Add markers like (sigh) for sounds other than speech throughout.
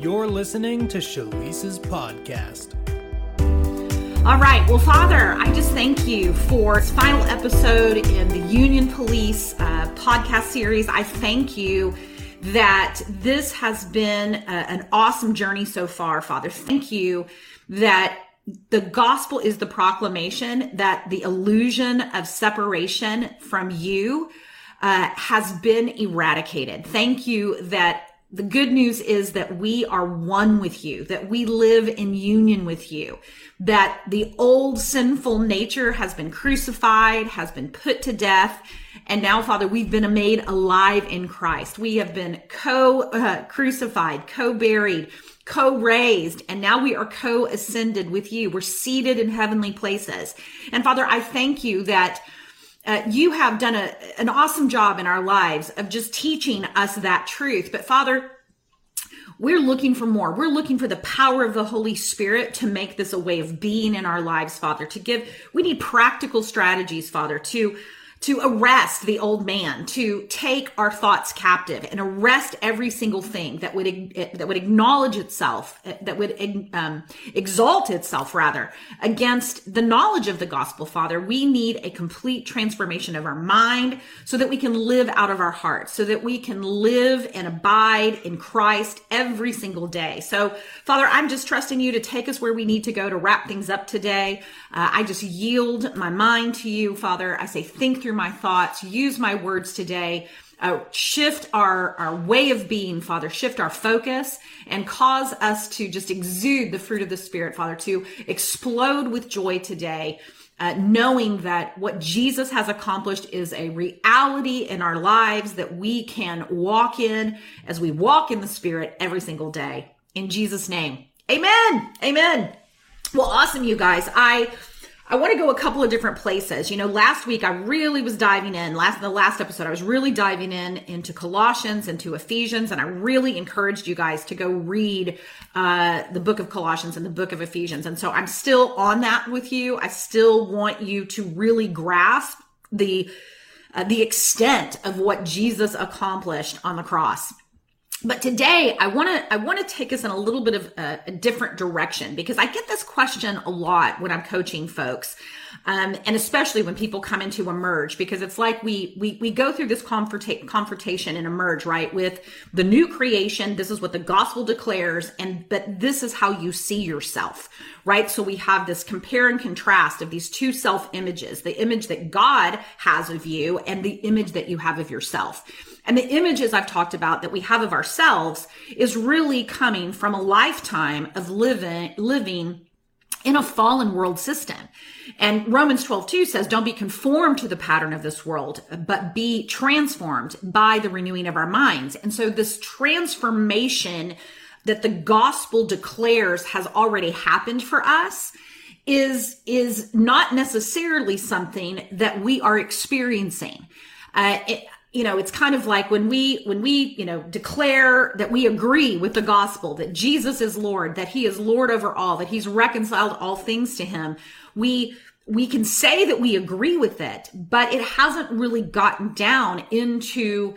You're listening to Shalice's podcast. All right. Well, Father, I just thank you for this final episode in the Union Police uh, podcast series. I thank you that this has been a, an awesome journey so far, Father. Thank you that the gospel is the proclamation that the illusion of separation from you uh, has been eradicated. Thank you that the good news is that we are one with you, that we live in union with you, that the old sinful nature has been crucified, has been put to death. And now, Father, we've been made alive in Christ. We have been co uh, crucified, co buried, co raised, and now we are co ascended with you. We're seated in heavenly places. And Father, I thank you that uh, you have done a, an awesome job in our lives of just teaching us that truth. But Father, we're looking for more. We're looking for the power of the Holy Spirit to make this a way of being in our lives, Father, to give, we need practical strategies, Father, to to arrest the old man, to take our thoughts captive and arrest every single thing that would that would acknowledge itself, that would um, exalt itself rather against the knowledge of the gospel. Father, we need a complete transformation of our mind so that we can live out of our hearts, so that we can live and abide in Christ every single day. So, Father, I'm just trusting you to take us where we need to go to wrap things up today. Uh, I just yield my mind to you, Father. I say, think through my thoughts, use my words today. Uh, shift our, our way of being, Father, shift our focus and cause us to just exude the fruit of the Spirit, Father, to explode with joy today. Uh, knowing that what Jesus has accomplished is a reality in our lives that we can walk in as we walk in the Spirit every single day. In Jesus' name, amen. Amen. Well, awesome, you guys. I I want to go a couple of different places. You know, last week I really was diving in. Last the last episode I was really diving in into Colossians, into Ephesians, and I really encouraged you guys to go read uh, the book of Colossians and the book of Ephesians. And so I'm still on that with you. I still want you to really grasp the uh, the extent of what Jesus accomplished on the cross but today i want to i want to take us in a little bit of a, a, different direction because i get this question a lot when i'm coaching folks um, and especially when people come into emerge because it's like we we, we go through this confronta- confrontation and emerge right with the new creation this is what the gospel declares and but this is how you see yourself right? So we have this compare and contrast of these two self images the image that god has of you and the image that you have of yourself and the images I've talked about that we have of ourselves is really coming from a lifetime of living, living in a fallen world system. And Romans 12, 2 says, don't be conformed to the pattern of this world, but be transformed by the renewing of our minds. And so this transformation that the gospel declares has already happened for us is, is not necessarily something that we are experiencing. Uh, it, you know it's kind of like when we when we you know declare that we agree with the gospel that jesus is lord that he is lord over all that he's reconciled all things to him we we can say that we agree with it but it hasn't really gotten down into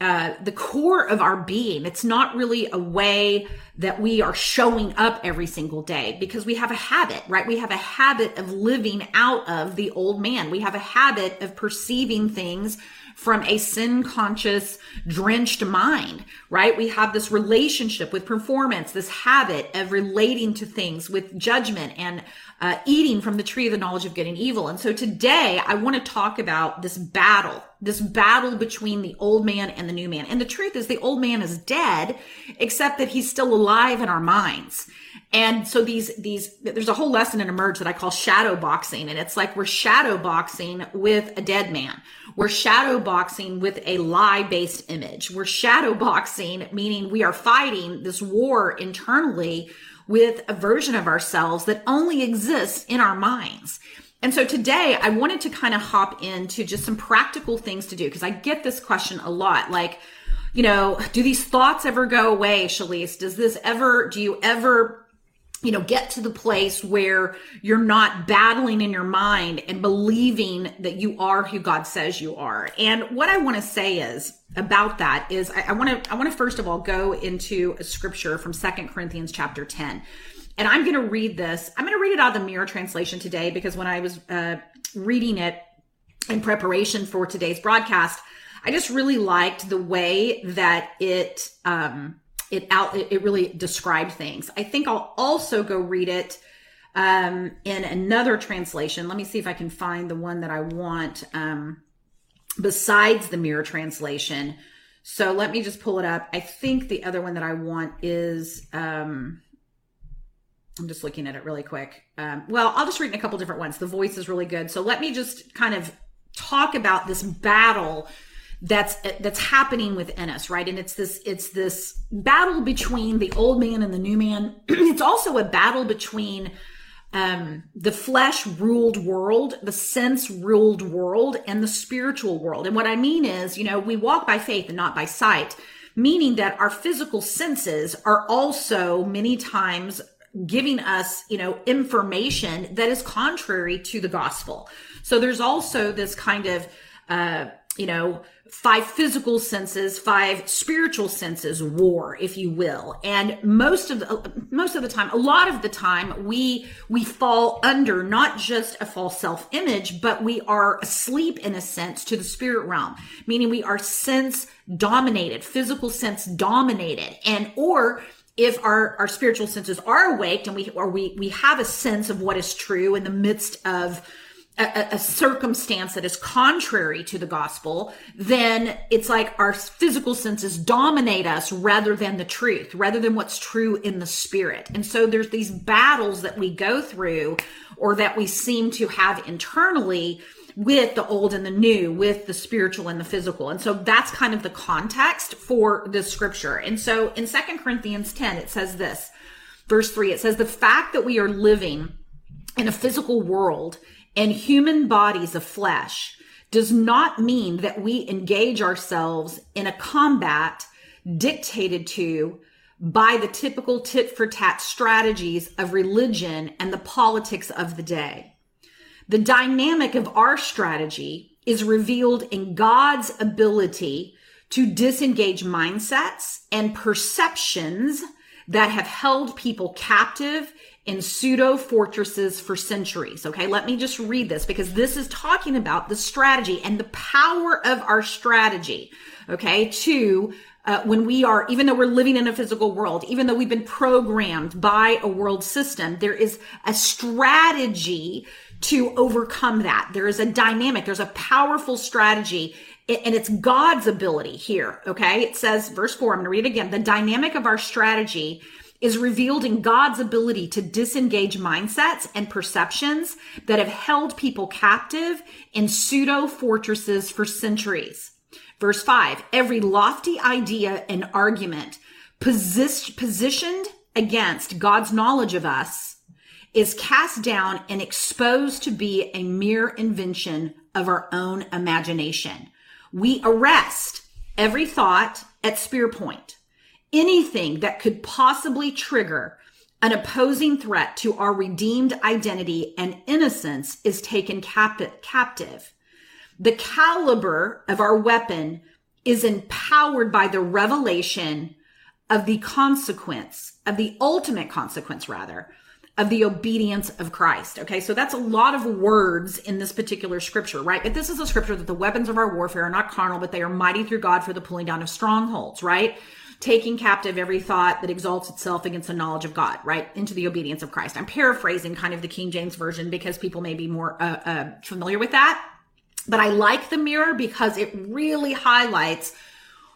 uh, the core of our being. It's not really a way that we are showing up every single day because we have a habit, right? We have a habit of living out of the old man. We have a habit of perceiving things from a sin conscious, drenched mind, right? We have this relationship with performance, this habit of relating to things with judgment and uh, eating from the tree of the knowledge of good and evil. And so today I want to talk about this battle, this battle between the old man and the new man. And the truth is the old man is dead, except that he's still alive in our minds. And so these, these, there's a whole lesson in Emerge that I call shadow boxing. And it's like we're shadow boxing with a dead man. We're shadow boxing with a lie based image. We're shadow boxing, meaning we are fighting this war internally with a version of ourselves that only exists in our minds. And so today I wanted to kind of hop into just some practical things to do because I get this question a lot. Like, you know, do these thoughts ever go away, Shalise? Does this ever, do you ever you know, get to the place where you're not battling in your mind and believing that you are who God says you are. And what I want to say is about that is I want to, I want to first of all go into a scripture from Second Corinthians chapter 10. And I'm going to read this. I'm going to read it out of the mirror translation today because when I was uh, reading it in preparation for today's broadcast, I just really liked the way that it, um, it out it really described things. I think I'll also go read it um, in another translation. Let me see if I can find the one that I want um, besides the mirror translation. So let me just pull it up. I think the other one that I want is um, I'm just looking at it really quick. Um, well, I'll just read a couple different ones. The voice is really good. So let me just kind of talk about this battle that's that's happening within us right and it's this it's this battle between the old man and the new man (clears throat) it's also a battle between um, the flesh ruled world, the sense ruled world, and the spiritual world. And what I mean is, you know, we walk by faith and not by sight, meaning that our physical senses are also many times giving us, you know, information that is contrary to the gospel. So there's also this kind of, uh, you know, five physical senses, five spiritual senses war, if you will. And most of the, most of the time, a lot of the time, we, we fall under not just a false self image, but we are asleep in a sense to the spirit realm, meaning we are sense dominated, physical sense dominated. And, or, if our, our spiritual senses are awake and we or we we have a sense of what is true in the midst of a, a, circumstance that is contrary to the gospel, then it's like our physical senses dominate us rather than the truth, rather than what's true in the spirit. And so there's these battles that we go through or that we seem to have internally with the old and the new, with the spiritual and the physical. And so that's kind of the context for the scripture. And so in Second Corinthians 10, it says this, verse 3, it says, The fact that we are living in a physical world and human bodies of flesh does not mean that we engage ourselves in a combat dictated to by the typical tit for tat strategies of religion and the politics of the day. The dynamic of our strategy is revealed in God's ability to disengage mindsets and perceptions that have held people captive in pseudo fortresses for centuries. Okay, let me just read this because this is talking about the strategy and the power of our strategy. Okay, to uh, when we are, even though we're living in a physical world, even though we've been programmed by a world system, there is a strategy to overcome that. There is a dynamic, there's a powerful strategy and it's God's ability here. Okay. It says, verse four, I'm going to read it again. The dynamic of our strategy is revealed in God's ability to disengage mindsets and perceptions that have held people captive in pseudo fortresses for centuries. Verse five, every lofty idea and argument positioned against God's knowledge of us is cast down and exposed to be a mere invention of our own imagination. We arrest every thought at spear point anything that could possibly trigger an opposing threat to our redeemed identity and innocence is taken cap- captive. The caliber of our weapon is empowered by the revelation of the consequence, of the ultimate consequence, rather, of the obedience of Christ. Okay, so that's a lot of words in this particular scripture, right? But this is a scripture that the weapons of our warfare are not carnal, but they are mighty through God for the pulling down of strongholds, right? Taking captive every thought that exalts itself against the knowledge of God, right? Into the obedience of Christ. I'm paraphrasing kind of the King James Version because people may be more uh, uh, familiar with that. But I like the mirror because it really highlights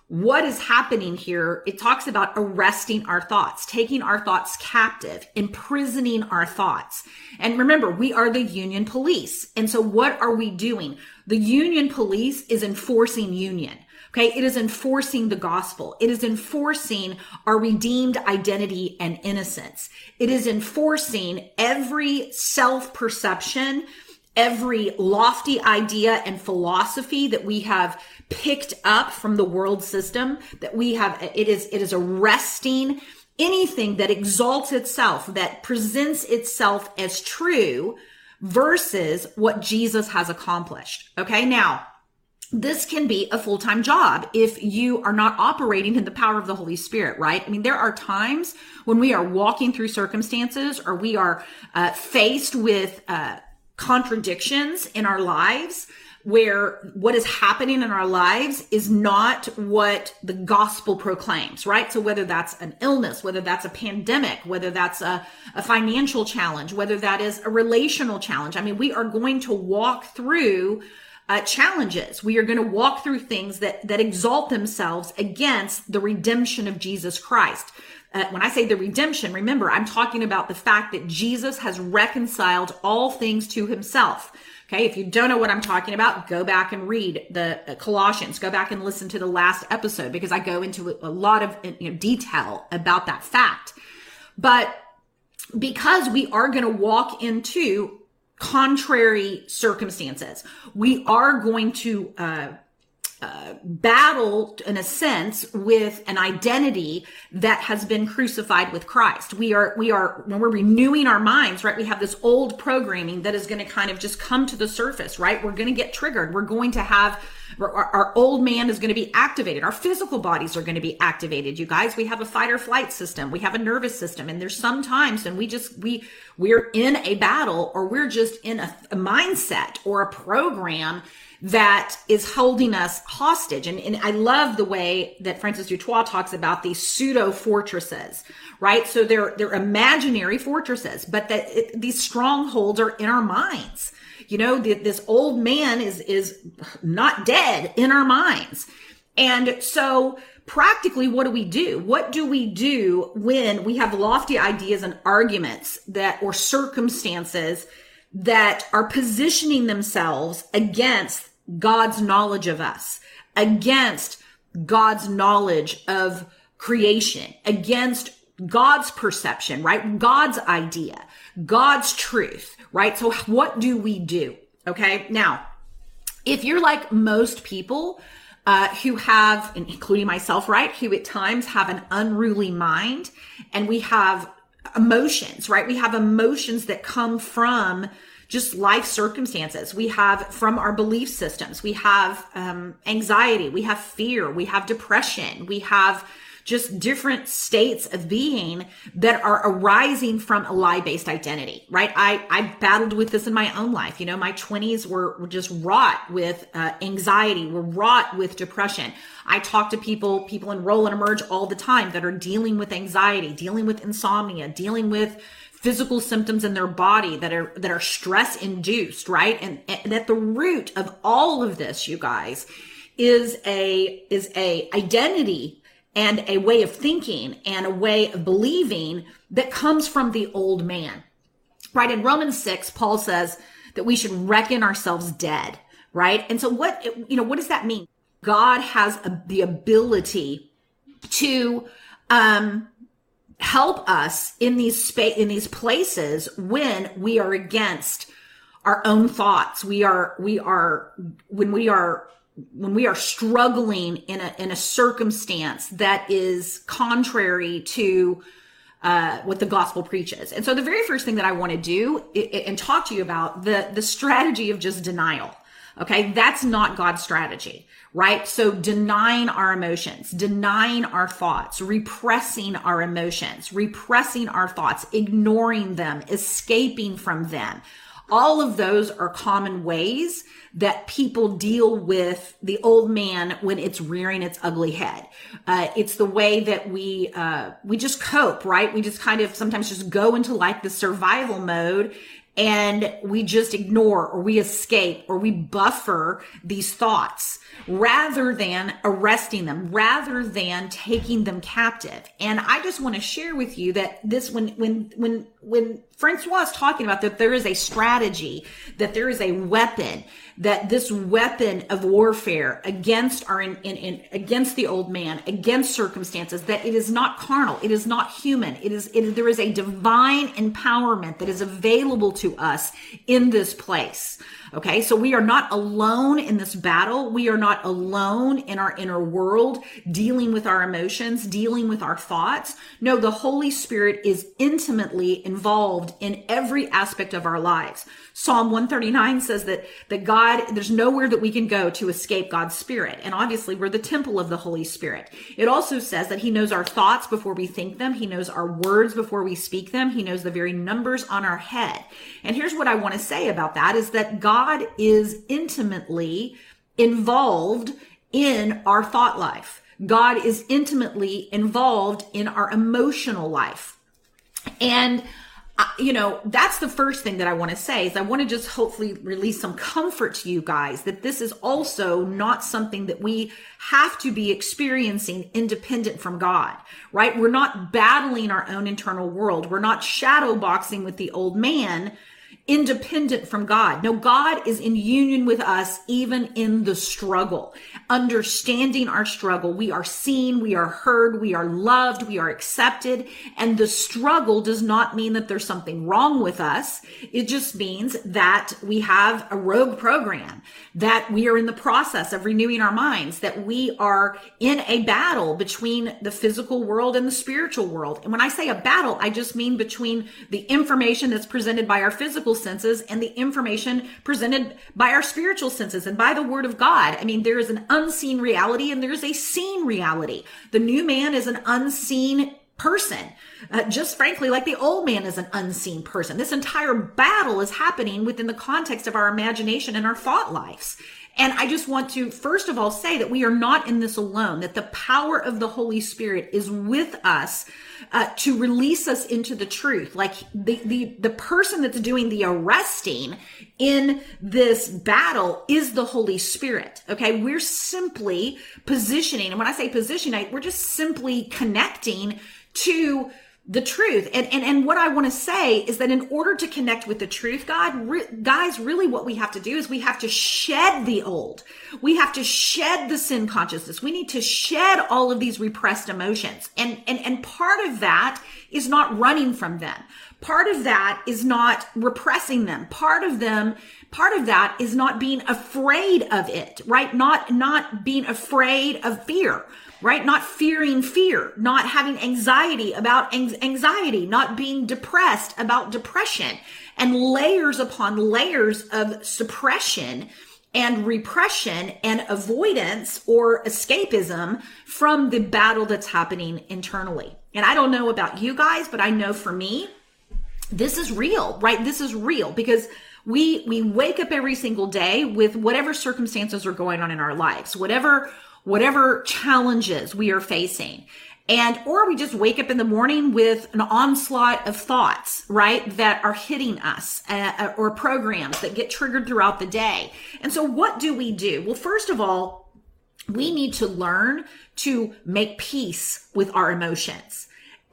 what is happening here. It talks about arresting our thoughts, taking our thoughts captive, imprisoning our thoughts. And remember, we are the union police. And so what are we doing? The union police is enforcing union. Okay. It is enforcing the gospel. It is enforcing our redeemed identity and innocence. It is enforcing every self perception, every lofty idea and philosophy that we have picked up from the world system that we have. It is, it is arresting anything that exalts itself, that presents itself as true versus what Jesus has accomplished. Okay. Now, this can be a full-time job if you are not operating in the power of the Holy Spirit, right? I mean, there are times when we are walking through circumstances or we are uh, faced with uh, contradictions in our lives where what is happening in our lives is not what the gospel proclaims, right? So whether that's an illness, whether that's a pandemic, whether that's a, a financial challenge, whether that is a relational challenge. I mean, we are going to walk through uh, challenges. We are going to walk through things that, that exalt themselves against the redemption of Jesus Christ. Uh, when I say the redemption, remember, I'm talking about the fact that Jesus has reconciled all things to himself. Okay. If you don't know what I'm talking about, go back and read the uh, Colossians. Go back and listen to the last episode because I go into a lot of you know, detail about that fact. But because we are going to walk into contrary circumstances, we are going to, uh, battle in a sense with an identity that has been crucified with Christ. We are, we are, when we're renewing our minds, right? We have this old programming that is going to kind of just come to the surface, right? We're going to get triggered. We're going to have, our, our old man is going to be activated. Our physical bodies are going to be activated. You guys, we have a fight or flight system. We have a nervous system. And there's some times when we just, we, we're in a battle or we're just in a, a mindset or a program that is holding us hostage. And, and I love the way that Francis du Toit talks about these pseudo fortresses, right? So they're, they're imaginary fortresses, but that it, these strongholds are in our minds. You know, the, this old man is, is not dead in our minds. And so practically, what do we do? What do we do when we have lofty ideas and arguments that, or circumstances that are positioning themselves against God's knowledge of us, against God's knowledge of creation, against God's perception, right? God's idea, God's truth, right? So what do we do? Okay. Now, if you're like most people, uh, who have, including myself, right, who at times have an unruly mind and we have emotions, right? We have emotions that come from just life circumstances. We have from our belief systems. We have um, anxiety. We have fear. We have depression. We have just different states of being that are arising from a lie based identity, right? I, I battled with this in my own life. You know, my 20s were, were just wrought with uh, anxiety, were wrought with depression. I talk to people, people enroll and emerge all the time that are dealing with anxiety, dealing with insomnia, dealing with physical symptoms in their body that are that are stress induced right and, and at the root of all of this you guys is a is a identity and a way of thinking and a way of believing that comes from the old man. Right? In romans 6 paul says that we should reckon ourselves dead right? And so what you know what does that mean? God has a, the ability to um help us in these space in these places when we are against our own thoughts. We are we are when we are when we are struggling in a in a circumstance that is contrary to uh, what the gospel preaches and so the very first thing that i want to do and talk to you about the the strategy of just denial okay that's not god's strategy right? So denying our emotions, denying our thoughts, repressing our emotions, repressing our thoughts, ignoring them, escaping from them. All of those are common ways that people deal with the old man when it's rearing its ugly head. Uh, it's the way that we uh, we just cope, right? We just kind of sometimes just go into like the survival mode and we just ignore or we escape or we buffer these thoughts rather than arresting them, rather than taking them captive. And I just want to share with you that this, when, when, when, when Francois is talking about that there is a strategy, that there is a weapon, that this weapon of warfare against our, in, in, in, against the old man, against circumstances, that it is not carnal, it is not human, it is, it, there is a divine empowerment that is available to us in this place. Okay. So we are not alone in this battle. We are not alone in our inner world, dealing with our emotions, dealing with our thoughts. No, the Holy Spirit is intimately involved in every aspect of our lives. Psalm 139 says that, that God, there's nowhere that we can go to escape God's Spirit. And obviously we're the temple of the Holy Spirit. It also says that He knows our thoughts before we think them. He knows our words before we speak them. He knows the very numbers on our head. And here's what I want to say about that is that God is intimately involved in our thought life. God is intimately involved in our emotional life. And you know, that's the first thing that I want to say is I want to just hopefully release some comfort to you guys that this is also not something that we have to be experiencing independent from God, right? We're not battling our own internal world. We're not shadow boxing with the old man independent from God. No, God is in union with us even in the struggle. Understanding our struggle, we are seen, we are heard, we are loved, we are accepted. And the struggle does not mean that there's something wrong with us. It just means that we have a rogue program, that we are in the process of renewing our minds, that we are in a battle between the physical world and the spiritual world. And when I say a battle, I just mean between the information that's presented by our physical senses and the information presented by our spiritual senses and by the word of God. I mean, there is an unseen reality and there's a seen reality. The new man is an unseen person. Uh, just frankly, like the old man is an unseen person. This entire battle is happening within the context of our imagination and our thought lives. And I just want to, first of all, say that we are not in this alone, that the power of the Holy Spirit is with us uh, to release us into the truth. Like the, the, the person that's doing the arresting in this battle is the Holy Spirit. Okay. We're simply positioning. And when I say positioning, we're just simply connecting to the truth. And, and, and what I want to say is that in order to connect with the truth, God, re- guys, really what we have to do is we have to shed the old. We have to shed the sin consciousness. We need to shed all of these repressed emotions. And, and, and part of that is not running from them. Part of that is not repressing them. Part of them, part of that is not being afraid of it, right? Not, not being afraid of fear right? Not fearing fear, not having anxiety about anxiety, not being depressed about depression, and layers upon layers of suppression and repression and avoidance or escapism from the battle that's happening internally. And I don't know about you guys, but I know for me, this is real, right? This is real because we we wake up every single day with whatever circumstances are going on in our lives, whatever whatever challenges we are facing. And, or we just wake up in the morning with an onslaught of thoughts, right? That are hitting us uh, uh, or programs that get triggered throughout the day. And so what do we do? Well, first of all, we need to learn to make peace with our emotions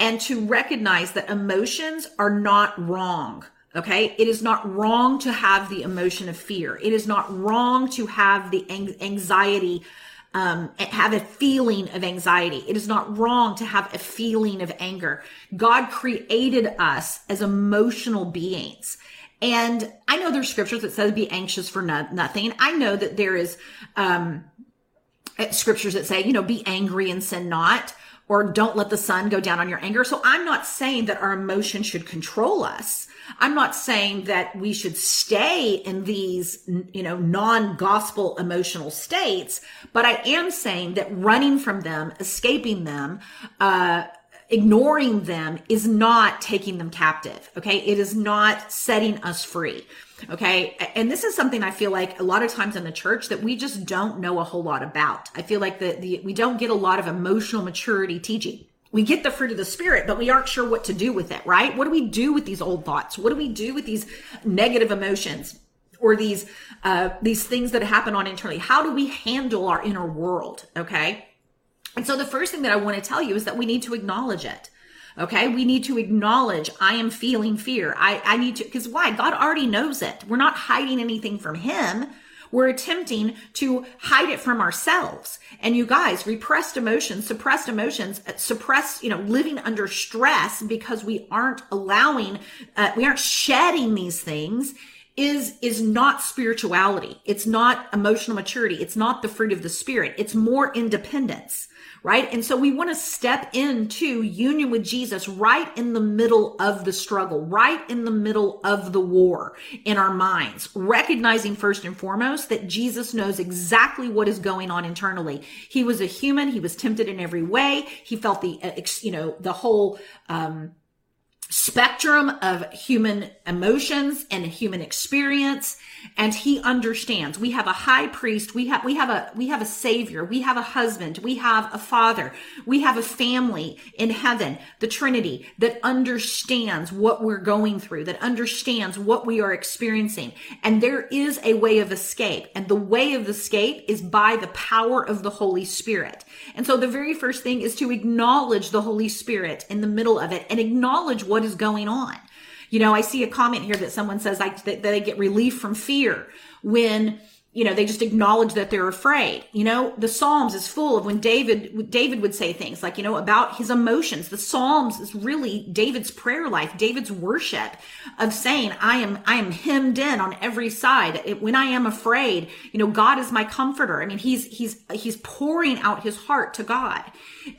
and to recognize that emotions are not wrong. Okay. It is not wrong to have the emotion of fear. It is not wrong to have the anxiety um, have a feeling of anxiety. It is not wrong to have a feeling of anger. God created us as emotional beings. And I know there's scriptures that says be anxious for no- nothing. I know that there is, um, scriptures that say, you know, be angry and sin not, or don't let the sun go down on your anger. So I'm not saying that our emotions should control us. I'm not saying that we should stay in these, you know, non-gospel emotional states, but I am saying that running from them, escaping them, uh, ignoring them is not taking them captive. Okay. It is not setting us free. Okay. And this is something I feel like a lot of times in the church that we just don't know a whole lot about. I feel like the, the we don't get a lot of emotional maturity teaching we get the fruit of the spirit, but we aren't sure what to do with it, right? What do we do with these old thoughts? What do we do with these negative emotions? Or these uh, these things that happen on internally. How do we handle our inner world? Okay. And so the first thing that I want to tell you is that we need to acknowledge it. Okay. We need to acknowledge I am feeling fear. I, I need to, because why? God already knows it. We're not hiding anything from him we're attempting to hide it from ourselves. And you guys, repressed emotions, suppressed emotions, suppressed, you know, living under stress because we aren't allowing, uh, we aren't shedding these things is is not spirituality. It's not emotional maturity. It's not the fruit of the spirit. It's more independence right? And so we want to step into union with Jesus right in the middle of the struggle, right in the middle of the war in our minds, recognizing first and foremost that Jesus knows exactly what is going on internally. He was a human. He was tempted in every way. He felt the, uh, you know, the whole, um, spectrum of human emotions and human experience and he understands. We have a high priest. We have we have a we have a savior. We have a husband. We have a father. We have a family in heaven. The trinity that understands what we're going through that understands what we are experiencing. And there is a way of escape. And the way of escape is by the power of the holy spirit. And so the very first thing is to acknowledge the holy spirit in the middle of it and acknowledge what is going on. You know, I see a comment here that someone says like that, they get relief from fear when you know they just acknowledge that they're afraid. You know the psalms is full of when david david would say things like you know about his emotions. The psalms is really david's prayer life david's worship of saying i am i am hemmed in on every side. It, when i am afraid you know god is my comforter. I mean he's he's he's pouring out his heart to god.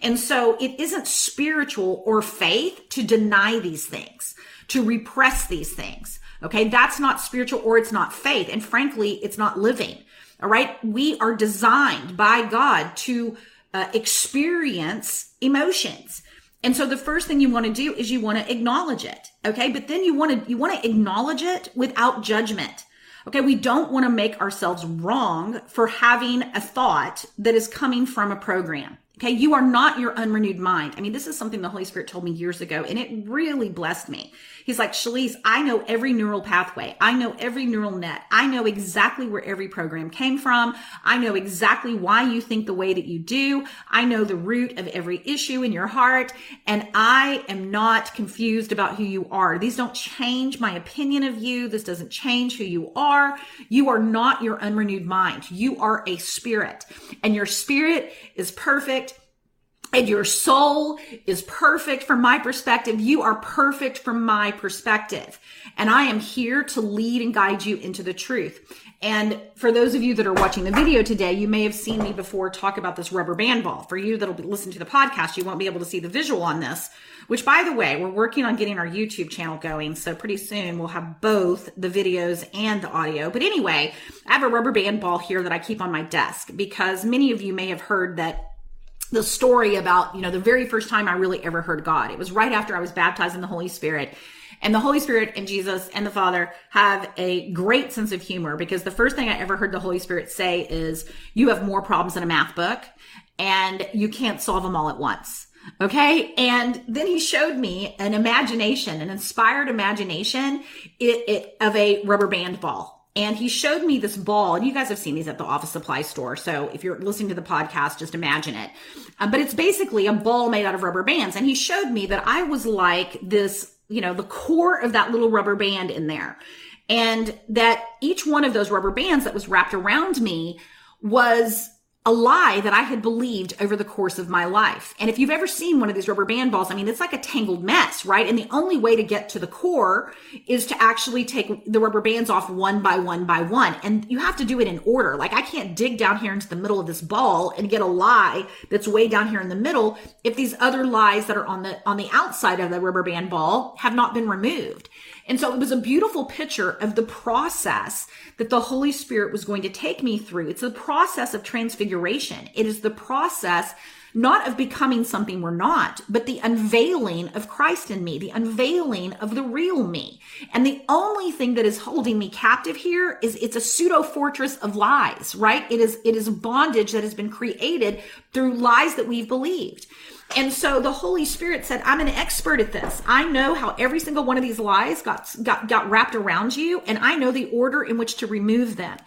And so it isn't spiritual or faith to deny these things to repress these things Okay. That's not spiritual or it's not faith. And frankly, it's not living. All right. We are designed by God to uh, experience emotions. And so the first thing you want to do is you want to acknowledge it. Okay. But then you want to, you want to acknowledge it without judgment. Okay. We don't want to make ourselves wrong for having a thought that is coming from a program. Okay, you are not your unrenewed mind. I mean, this is something the Holy Spirit told me years ago, and it really blessed me. He's like, Shalise, I know every neural pathway. I know every neural net. I know exactly where every program came from. I know exactly why you think the way that you do. I know the root of every issue in your heart, and I am not confused about who you are. These don't change my opinion of you. This doesn't change who you are. You are not your unrenewed mind. You are a spirit, and your spirit is perfect and your soul is perfect from my perspective. You are perfect from my perspective. And I am here to lead and guide you into the truth. And for those of you that are watching the video today, you may have seen me before talk about this rubber band ball. For you that'll be listening to the podcast, you won't be able to see the visual on this, which by the way, we're working on getting our YouTube channel going. So pretty soon we'll have both the videos and the audio. But anyway, I have a rubber band ball here that I keep on my desk because many of you may have heard that the story about, you know, the very first time I really ever heard God. It was right after I was baptized in the Holy Spirit. And the Holy Spirit and Jesus and the Father have a great sense of humor because the first thing I ever heard the Holy Spirit say is, you have more problems than a math book and you can't solve them all at once. Okay. And then he showed me an imagination, an inspired imagination it, it, of a rubber band ball and he showed me this ball and you guys have seen these at the office supply store so if you're listening to the podcast just imagine it. Um, but it's basically a ball made out of rubber bands and he showed me that i was like this you know the core of that little rubber band in there. And that each one of those rubber bands that was wrapped around me was a lie that I had believed over the course of my life. And if you've ever seen one of these rubber band balls, I mean, it's like a tangled mess, right? And the only way to get to the core is to actually take the rubber bands off one by one by one. And you have to do it in order. Like I can't dig down here into the middle of this ball and get a lie that's way down here in the middle if these other lies that are on the, on the outside of the rubber band ball have not been removed. And so it was a beautiful picture of the process that the Holy Spirit was going to take me through. It's a process of transfiguration. It is the process not of becoming something we're not, but the unveiling of Christ in me, the unveiling of the real me. And the only thing that is holding me captive here is it's a pseudo fortress of lies, right? It is, it is bondage that has been created through lies that we've believed. And so the Holy Spirit said, I'm an expert at this. I know how every single one of these lies got, got, got wrapped around you, and I know the order in which to remove them.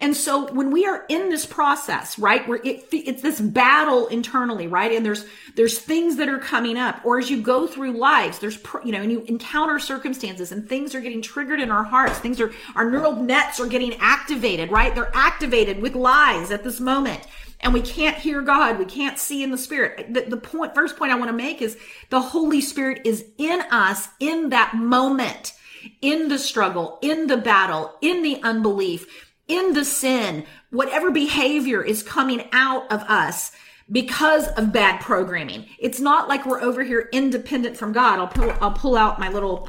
And so when we are in this process, right, where it, it's this battle internally, right? And there's, there's things that are coming up, or as you go through lives, there's, you know, and you encounter circumstances and things are getting triggered in our hearts. Things are, our neural nets are getting activated, right? They're activated with lies at this moment and we can't hear God. We can't see in the spirit. The, the point, first point I want to make is the Holy Spirit is in us in that moment. in the struggle, in the battle, in the unbelief, in the sin, whatever behavior is coming out of us because of bad programming. It's not like we're over here independent from God. I'll pull, I'll pull out my little,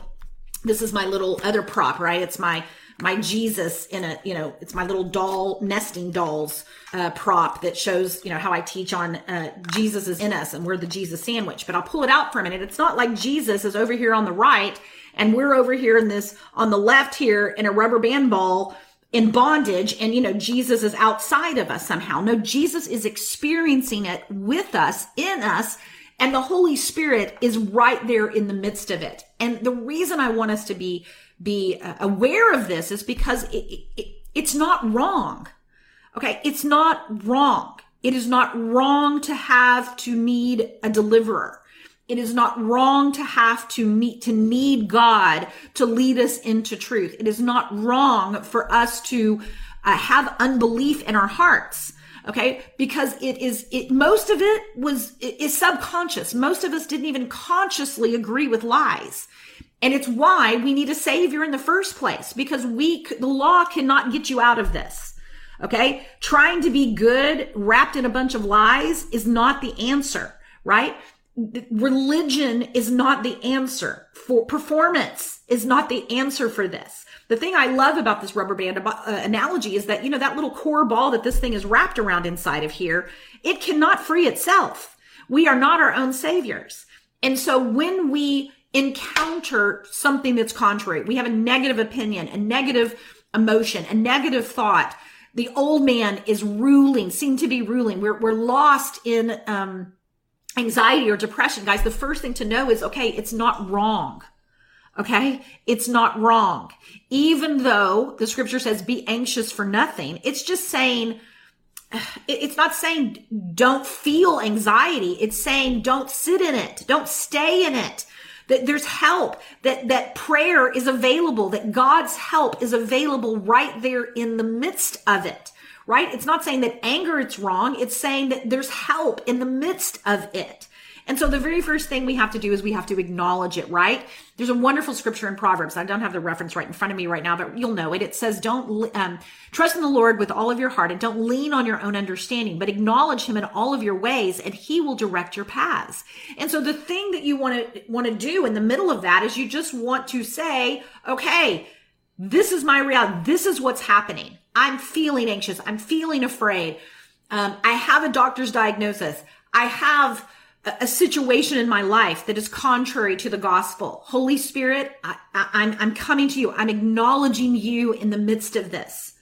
this is my little other prop, right? It's my, my Jesus in a, you know, it's my little doll, nesting dolls, uh, prop that shows, you know, how I teach on, uh, Jesus is in us and we're the Jesus sandwich. But I'll pull it out for a minute. It's not like Jesus is over here on the right and we're over here in this, on the left here in a rubber band ball in bondage and you know Jesus is outside of us somehow. No, Jesus is experiencing it with us, in us, and the Holy Spirit is right there in the midst of it. And the reason I want us to be be uh, aware of this is because it, it, it's not wrong. Okay, it's not wrong. It is not wrong to have to need a deliverer. It is not wrong to have to meet, to need God to lead us into truth. It is not wrong for us to uh, have unbelief in our hearts. Okay. Because it is, it, most of it was, is subconscious. Most of us didn't even consciously agree with lies. And it's why we need a savior in the first place because we, the law cannot get you out of this. Okay. Trying to be good wrapped in a bunch of lies is not the answer, right? religion is not the answer for performance is not the answer for this. The thing I love about this rubber band uh, analogy is that, you know, that little core ball that this thing is wrapped around inside of here, it cannot free itself. We are not our own saviors. And so when we encounter something that's contrary, we have a negative opinion, a negative emotion, a negative thought, the old man is ruling, seem to be ruling. We're, we're lost in, um, anxiety or depression, guys, the first thing to know is, okay, it's not wrong. Okay. It's not wrong. Even though the scripture says be anxious for nothing, it's just saying, (sighs) it's not saying don't feel anxiety. It's saying don't sit in it. Don't stay in it. That there's help, that, that prayer is available, that God's help is available right there in the midst of it right? It's not saying that anger it's wrong. It's saying that there's help in the midst of it. And so the very first thing we have to do is we have to acknowledge it, right? There's a wonderful scripture in Proverbs. I don't have the reference right in front of me right now, but you'll know it. It says, don't, um, trust in the Lord with all of your heart and don't lean on your own understanding, but acknowledge him in all of your ways and he will direct your paths. And so the thing that you want to, want to do in the middle of that is you just want to say, okay, this is my reality. This is what's happening. I'm feeling anxious. I'm feeling afraid. Um, I have a doctor's diagnosis. I have a, situation in my life that is contrary to the gospel. Holy Spirit, I, I, I'm, I'm coming to you. I'm acknowledging you in the midst of this.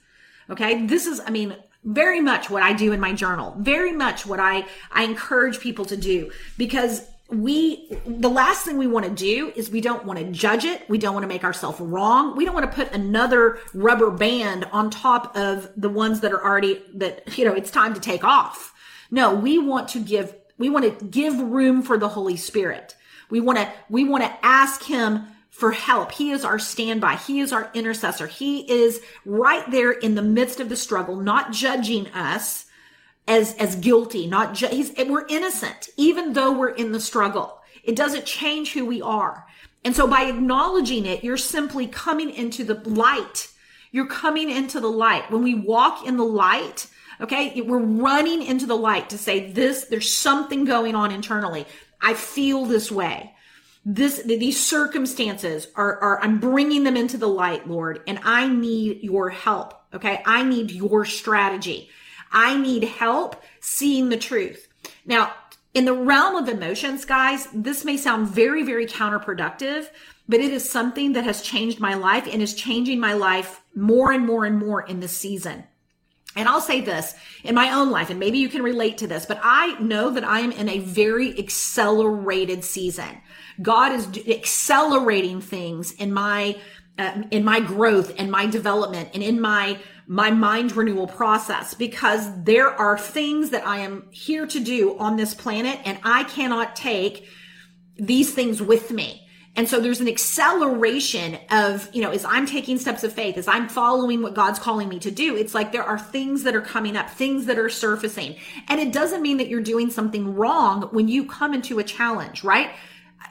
Okay. This is, I mean, very much what I do in my journal, very much what I, I encourage people to do because we the last thing we want to do is we don't want to judge it we don't want to make ourselves wrong we don't want to put another rubber band on top of the ones that are already that you know it's time to take off no we want to give we want to give room for the holy spirit we want to we want to ask him for help he is our standby he is our intercessor he is right there in the midst of the struggle not judging us as as guilty, not just he's we're innocent, even though we're in the struggle. It doesn't change who we are. And so by acknowledging it, you're simply coming into the light. You're coming into the light. When we walk in the light, okay, we're running into the light to say this, there's something going on internally. I feel this way. This, these circumstances are, are, I'm bringing them into the light, Lord, and I need your help. Okay. I need your strategy. I need help seeing the truth. Now, in the realm of emotions, guys, this may sound very, very counterproductive, but it is something that has changed my life and is changing my life more and more and more in this season. And I'll say this in my own life, and maybe you can relate to this, but I know that I am in a very accelerated season. God is accelerating things in my, uh, in my growth and my development and in my my mind renewal process because there are things that I am here to do on this planet and I cannot take these things with me. And so there's an acceleration of, you know, as I'm taking steps of faith, as I'm following what God's calling me to do, it's like there are things that are coming up, things that are surfacing. And it doesn't mean that you're doing something wrong when you come into a challenge, right?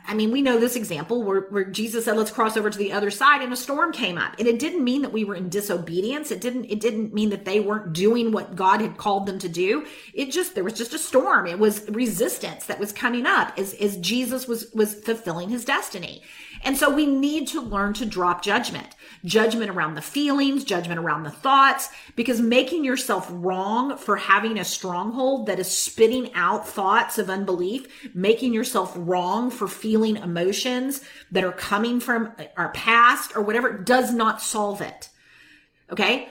I mean, we know this example where, where Jesus said, let's cross over to the other side and a storm came up. And it didn't mean that we were in disobedience. It didn't, it didn't mean that they weren't doing what God had called them to do. It just, there was just a storm. It was resistance that was coming up as, as Jesus was, was fulfilling his destiny. And so we need to learn to drop judgment, judgment around the feelings, judgment around the thoughts, because making yourself wrong for having a stronghold that is spitting out thoughts of unbelief, making yourself wrong for feeling emotions that are coming from our past or whatever does not solve it. Okay.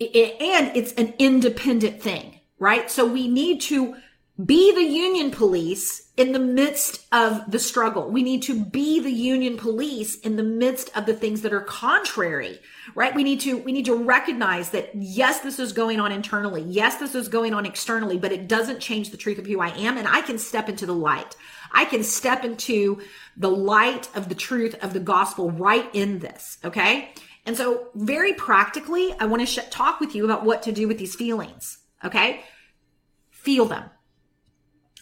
And it's an independent thing, right? So we need to be the union police in the midst of the struggle. We need to be the union police in the midst of the things that are contrary, right? We need to, we need to recognize that yes, this is going on internally. Yes, this is going on externally, but it doesn't change the truth of who I am. And I can step into the light. I can step into the light of the truth of the gospel right in this. Okay. And so very practically, I want to sh- talk with you about what to do with these feelings. Okay. Feel them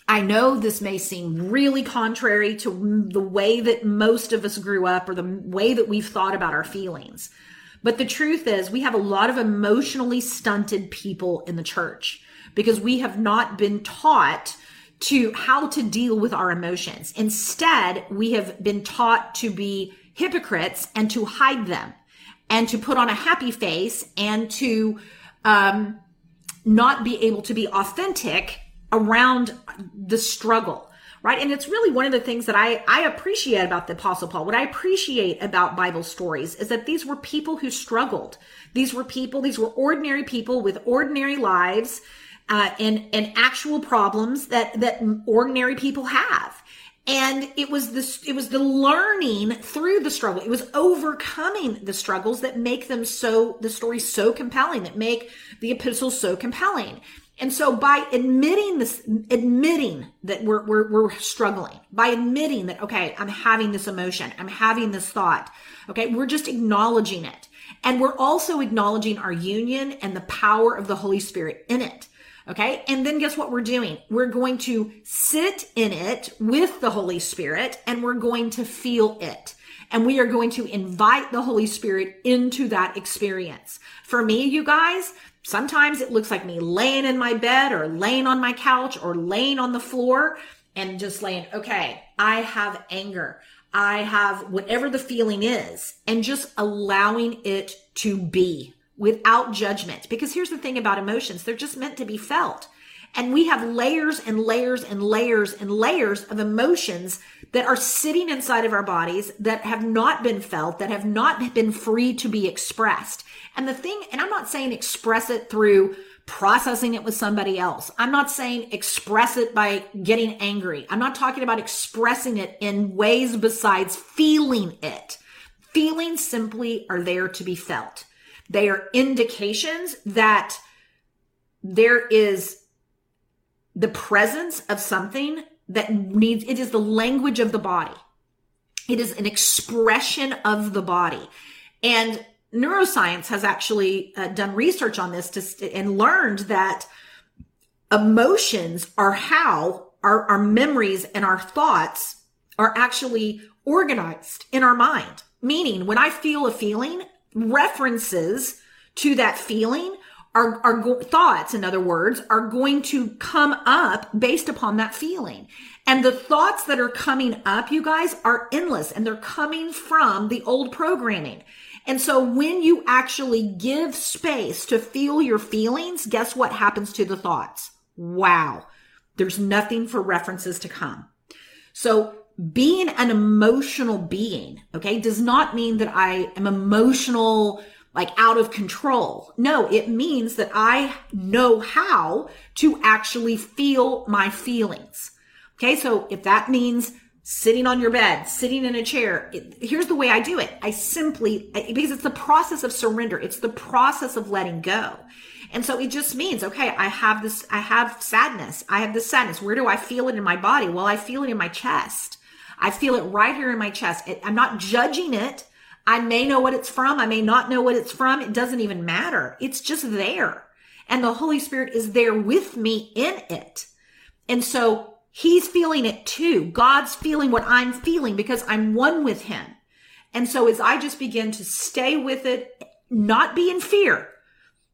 I know this may seem really contrary to the way that most of us grew up or the way that we've thought about our feelings. But the truth is, we have a lot of emotionally stunted people in the church because we have not been taught to how to deal with our emotions. Instead, we have been taught to be hypocrites and to hide them and to put on a happy face and to um, not be able to be authentic around the struggle right? And it's really one of the things that i i appreciate about the apostle paul. What i appreciate about bible stories is that these were people who struggled. These were people these were ordinary people with ordinary lives uh, and and actual problems that that ordinary people have. And it was this it was the learning through the struggle. It was overcoming the struggles that make them so the story so compelling that make the epistles so compelling and so by admitting this, admitting that we're, we're, we're struggling, by admitting that, okay, I'm having this emotion, I'm having this thought, okay, we're just acknowledging it. And we're also acknowledging our union and the power of the Holy Spirit in it. Okay. And then guess what we're doing? We're going to sit in it with the Holy Spirit and we're going to feel it. And we are going to invite the Holy Spirit into that experience. For me, you guys, Sometimes it looks like me laying in my bed or laying on my couch or laying on the floor and just laying, okay, I have anger. I have whatever the feeling is and just allowing it to be without judgment. Because here's the thing about emotions. They're just meant to be felt. And we have layers and layers and layers and layers of emotions that are sitting inside of our bodies that have not been felt, that have not been free to be expressed. And the thing, and I'm not saying express it through processing it with somebody else. I'm not saying express it by getting angry. I'm not talking about expressing it in ways besides feeling it. Feelings simply are there to be felt. They are indications that there is the presence of something that needs, it is the language of the body. It is an expression of the body. And neuroscience has actually uh, done research on this to, and learned that emotions are how our, our memories and our thoughts are actually organized in our mind. Meaning when I feel a feeling, references to that feeling are, go- thoughts, in other words, are going to come up based upon that feeling. And the thoughts that are coming up, you guys, are endless and they're coming from the old programming. And so when you actually give space to feel your feelings, guess what happens to the thoughts? Wow. There's nothing for references to come. So being an emotional being, okay, does not mean that I am emotional like out of control. No, it means that I know how to actually feel my feelings. Okay. So if that means sitting on your bed, sitting in a chair, it, here's the way I do it. I simply, because it's the process of surrender. It's the process of letting go. And so it just means, okay, I have this, I have sadness. I have this sadness. Where do I feel it in my body? Well, I feel it in my chest. I feel it right here in my chest. I'm not judging it. I may know what it's from. I may not know what it's from. It doesn't even matter. It's just there. And the Holy Spirit is there with me in it. And so He's feeling it too. God's feeling what I'm feeling because I'm one with him. And so as I just begin to stay with it, not be in fear,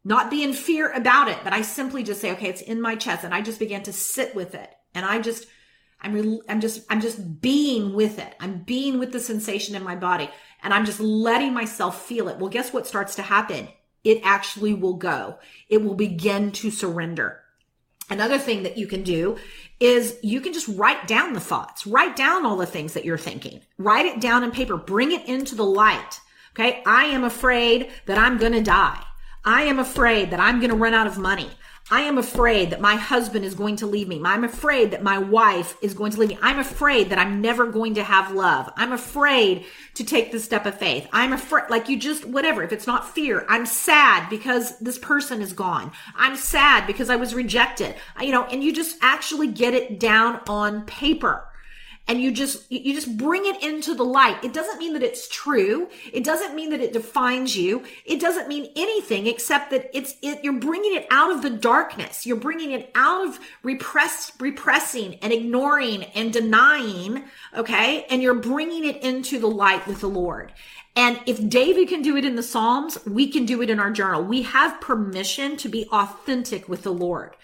not be in fear about it, but I simply just say, okay, it's in my chest. And I just begin to sit with it. And I just, I'm, re- I'm just, I'm just being with it. I'm being with the sensation in my body and I'm just letting myself feel it. Well, guess what starts to happen? It actually will go. It will begin to surrender. Another thing that you can do is you can just write down the thoughts, write down all the things that you're thinking, write it down in paper, bring it into the light. Okay. I am afraid that I'm going to die. I am afraid that I'm going to run out of money. I am afraid that my husband is going to leave me. I'm afraid that my wife is going to leave me. I'm afraid that I'm never going to have love. I'm afraid to take the step of faith. I'm afraid, like you just, whatever. If it's not fear, I'm sad because this person is gone. I'm sad because I was rejected. You know, and you just actually get it down on paper and you just you just bring it into the light. It doesn't mean that it's true. It doesn't mean that it defines you. It doesn't mean anything except that it's it you're bringing it out of the darkness. You're bringing it out of repress repressing and ignoring and denying okay? And you're bringing it into the light with the lord. And if David can do it in the Psalms, we can do it in our journal. We have permission to be authentic with the Lord.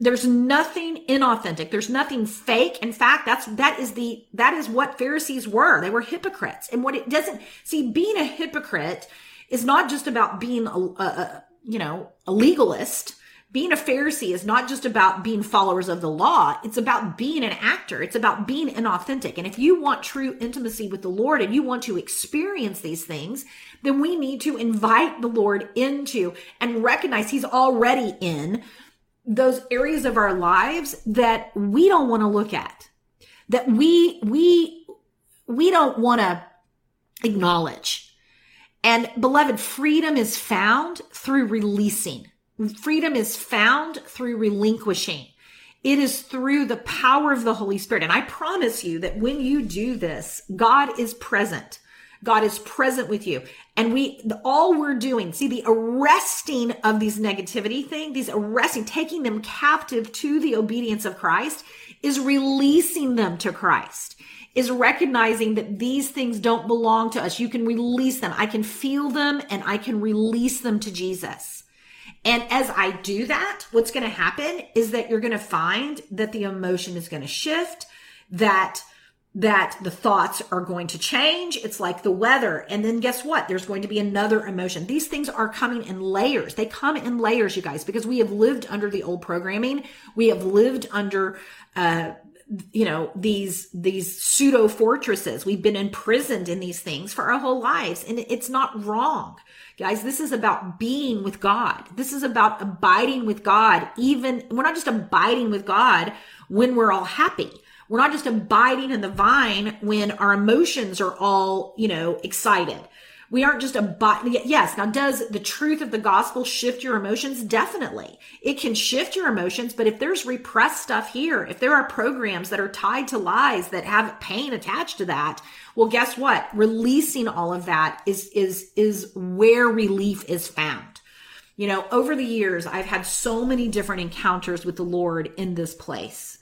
There's nothing inauthentic. There's nothing fake. In fact, that's, that is the, that is what Pharisees were. They were hypocrites. And what it doesn't, see, being a hypocrite is not just about being a, a, you know, a legalist. Being a Pharisee is not just about being followers of the law. It's about being an actor. It's about being inauthentic. And if you want true intimacy with the Lord and you want to experience these things, then we need to invite the Lord into and recognize he's already in those areas of our lives that we don't want to look at that we we we don't want to acknowledge. And beloved freedom is found through releasing. Freedom is found through relinquishing. It is through the power of the holy spirit. And i promise you that when you do this god is present God is present with you. And we, all we're doing, see the arresting of these negativity thing, these arresting, taking them captive to the obedience of Christ is releasing them to Christ, is recognizing that these things don't belong to us. You can release them. I can feel them and I can release them to Jesus. And as I do that, what's going to happen is that you're going to find that the emotion is going to shift, that that the thoughts are going to change. It's like the weather. And then guess what? There's going to be another emotion. These things are coming in layers. They come in layers, you guys, because we have lived under the old programming. We have lived under, uh, you know, these, these pseudo fortresses. We've been imprisoned in these things for our whole lives. And it's not wrong. Guys, this is about being with God. This is about abiding with God. Even, we're not just abiding with God when we're all happy we're not just abiding in the vine when our emotions are all, you know, excited. We aren't just abiding. Yes. Now, does the truth of the gospel shift your emotions? Definitely. It can shift your emotions, but if there's repressed stuff here, if there are programs that are tied to lies that have pain attached to that, well, guess what? Releasing all of that is, is, is where relief is found. You know, over the years, I've had so many different encounters with the Lord in this place.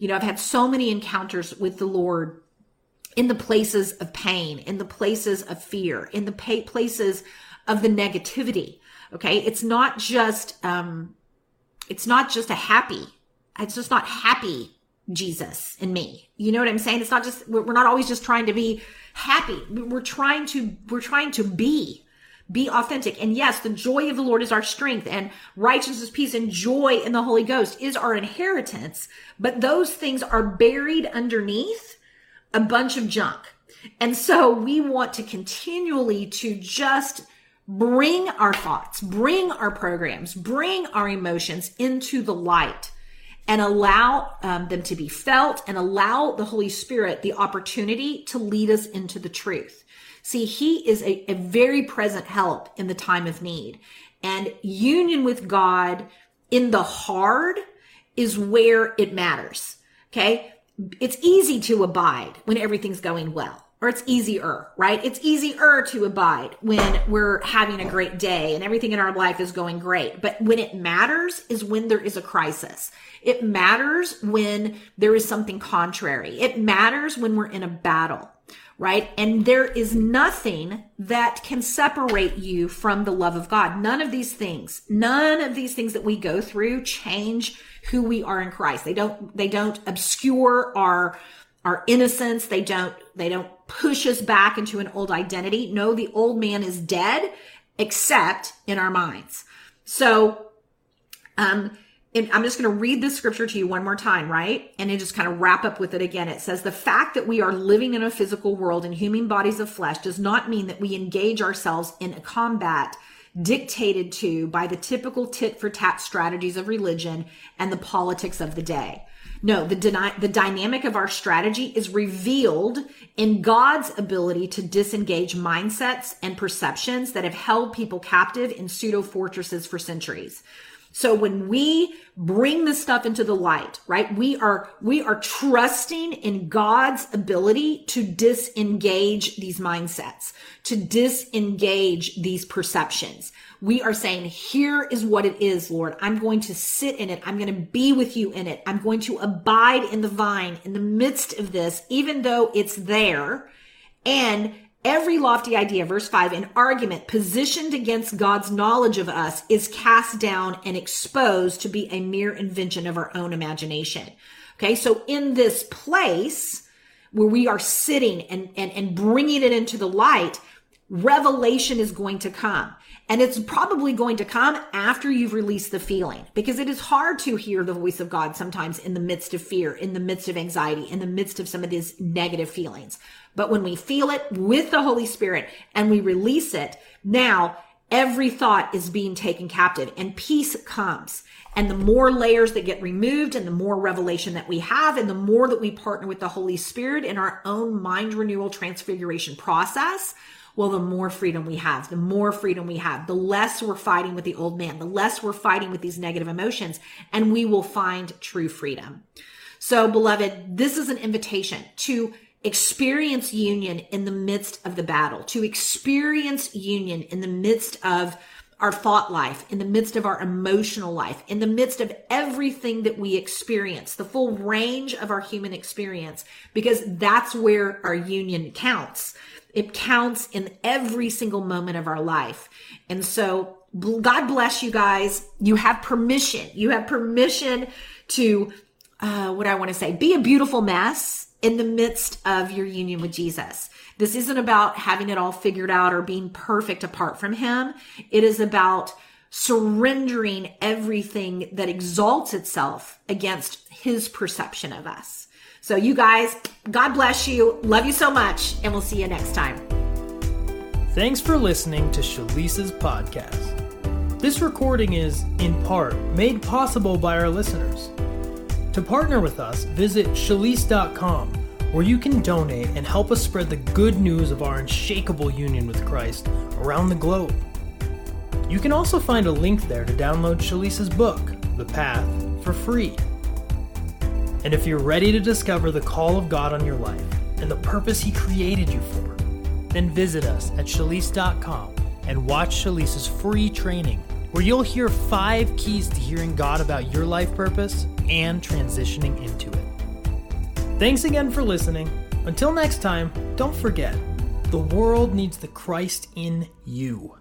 You know, I've had so many encounters with the Lord in the places of pain, in the places of fear, in the places of the negativity. Okay. It's not just, um, it's not just a happy, it's just not happy Jesus in me. You know what I'm saying? It's not just, we're not always just trying to be happy. We're trying to, we're trying to be be authentic. And yes, the joy of the Lord is our strength and righteousness, peace, and joy in the Holy Ghost is our inheritance. But those things are buried underneath a bunch of junk. And so we want to continually to just bring our thoughts, bring our programs, bring our emotions into the light and allow um, them to be felt and allow the Holy Spirit the opportunity to lead us into the truth. See, he is a, a very present help in the time of need. And union with God in the hard is where it matters. Okay. It's easy to abide when everything's going well. or it's easier, right? It's easier to abide when we're having a great day and everything in our life is going great. But when it matters is when there is a crisis. It matters when there is something contrary. It matters when we're in a battle, right? And there is nothing that can separate you from the love of God. None of these things, none of these things that we go through change who we are in Christ. They don't, they don't obscure our, our innocence. They don't, they don't push us back into an old identity. No, the old man is dead, except in our minds. So, um, I'm just going to read the scripture to you one more time, right? And then just kind of wrap up with it again. It says, the fact that we are living in a physical world in human bodies of flesh does not mean that we engage ourselves in a combat dictated to by the typical tit for tat strategies of religion and the politics of the day. No, the, deny- the dynamic of our strategy is revealed in God's ability to disengage mindsets and perceptions that have held people captive in pseudo fortresses for centuries. So when we bring this stuff into the light, right? We are, we are trusting in God's ability to disengage these mindsets, to disengage these perceptions. We are saying, here is what it is, Lord. I'm going to sit in it. I'm going to be with you in it. I'm going to abide in the vine in the midst of this, even though it's there. And Every lofty idea, verse 5, an argument positioned against God's knowledge of us is cast down and exposed to be a mere invention of our own imagination. Okay, so in this place where we are sitting and, and, and bringing it into the light, revelation is going to come. And it's probably going to come after you've released the feeling because it is hard to hear the voice of God sometimes in the midst of fear, in the midst of anxiety, in the midst of some of these negative feelings. But when we feel it with the Holy Spirit and we release it, now every thought is being taken captive and peace comes. And the more layers that get removed and the more revelation that we have and the more that we partner with the Holy Spirit in our own mind renewal transfiguration process, well, the more freedom we have, the more freedom we have, the less we're fighting with the old man, the less we're fighting with these negative emotions, and we will find true freedom. So, beloved, this is an invitation to experience union in the midst of the battle, to experience union in the midst of our thought life, in the midst of our emotional life, in the midst of everything that we experience, the full range of our human experience, because that's where our union counts. It counts in every single moment of our life. And so God bless you guys. You have permission. You have permission to, uh, what I want to say, be a beautiful mess in the midst of your union with Jesus. This isn't about having it all figured out or being perfect apart from Him. It is about surrendering everything that exalts itself against His perception of us. So, you guys, God bless you. Love you so much, and we'll see you next time. Thanks for listening to Shalise's podcast. This recording is, in part, made possible by our listeners. To partner with us, visit shalise.com, where you can donate and help us spread the good news of our unshakable union with Christ around the globe. You can also find a link there to download Shalise's book, The Path, for free. And if you're ready to discover the call of God on your life and the purpose He created you for, then visit us at shalise.com and watch Shalise's free training, where you'll hear five keys to hearing God about your life purpose and transitioning into it. Thanks again for listening. Until next time, don't forget the world needs the Christ in you.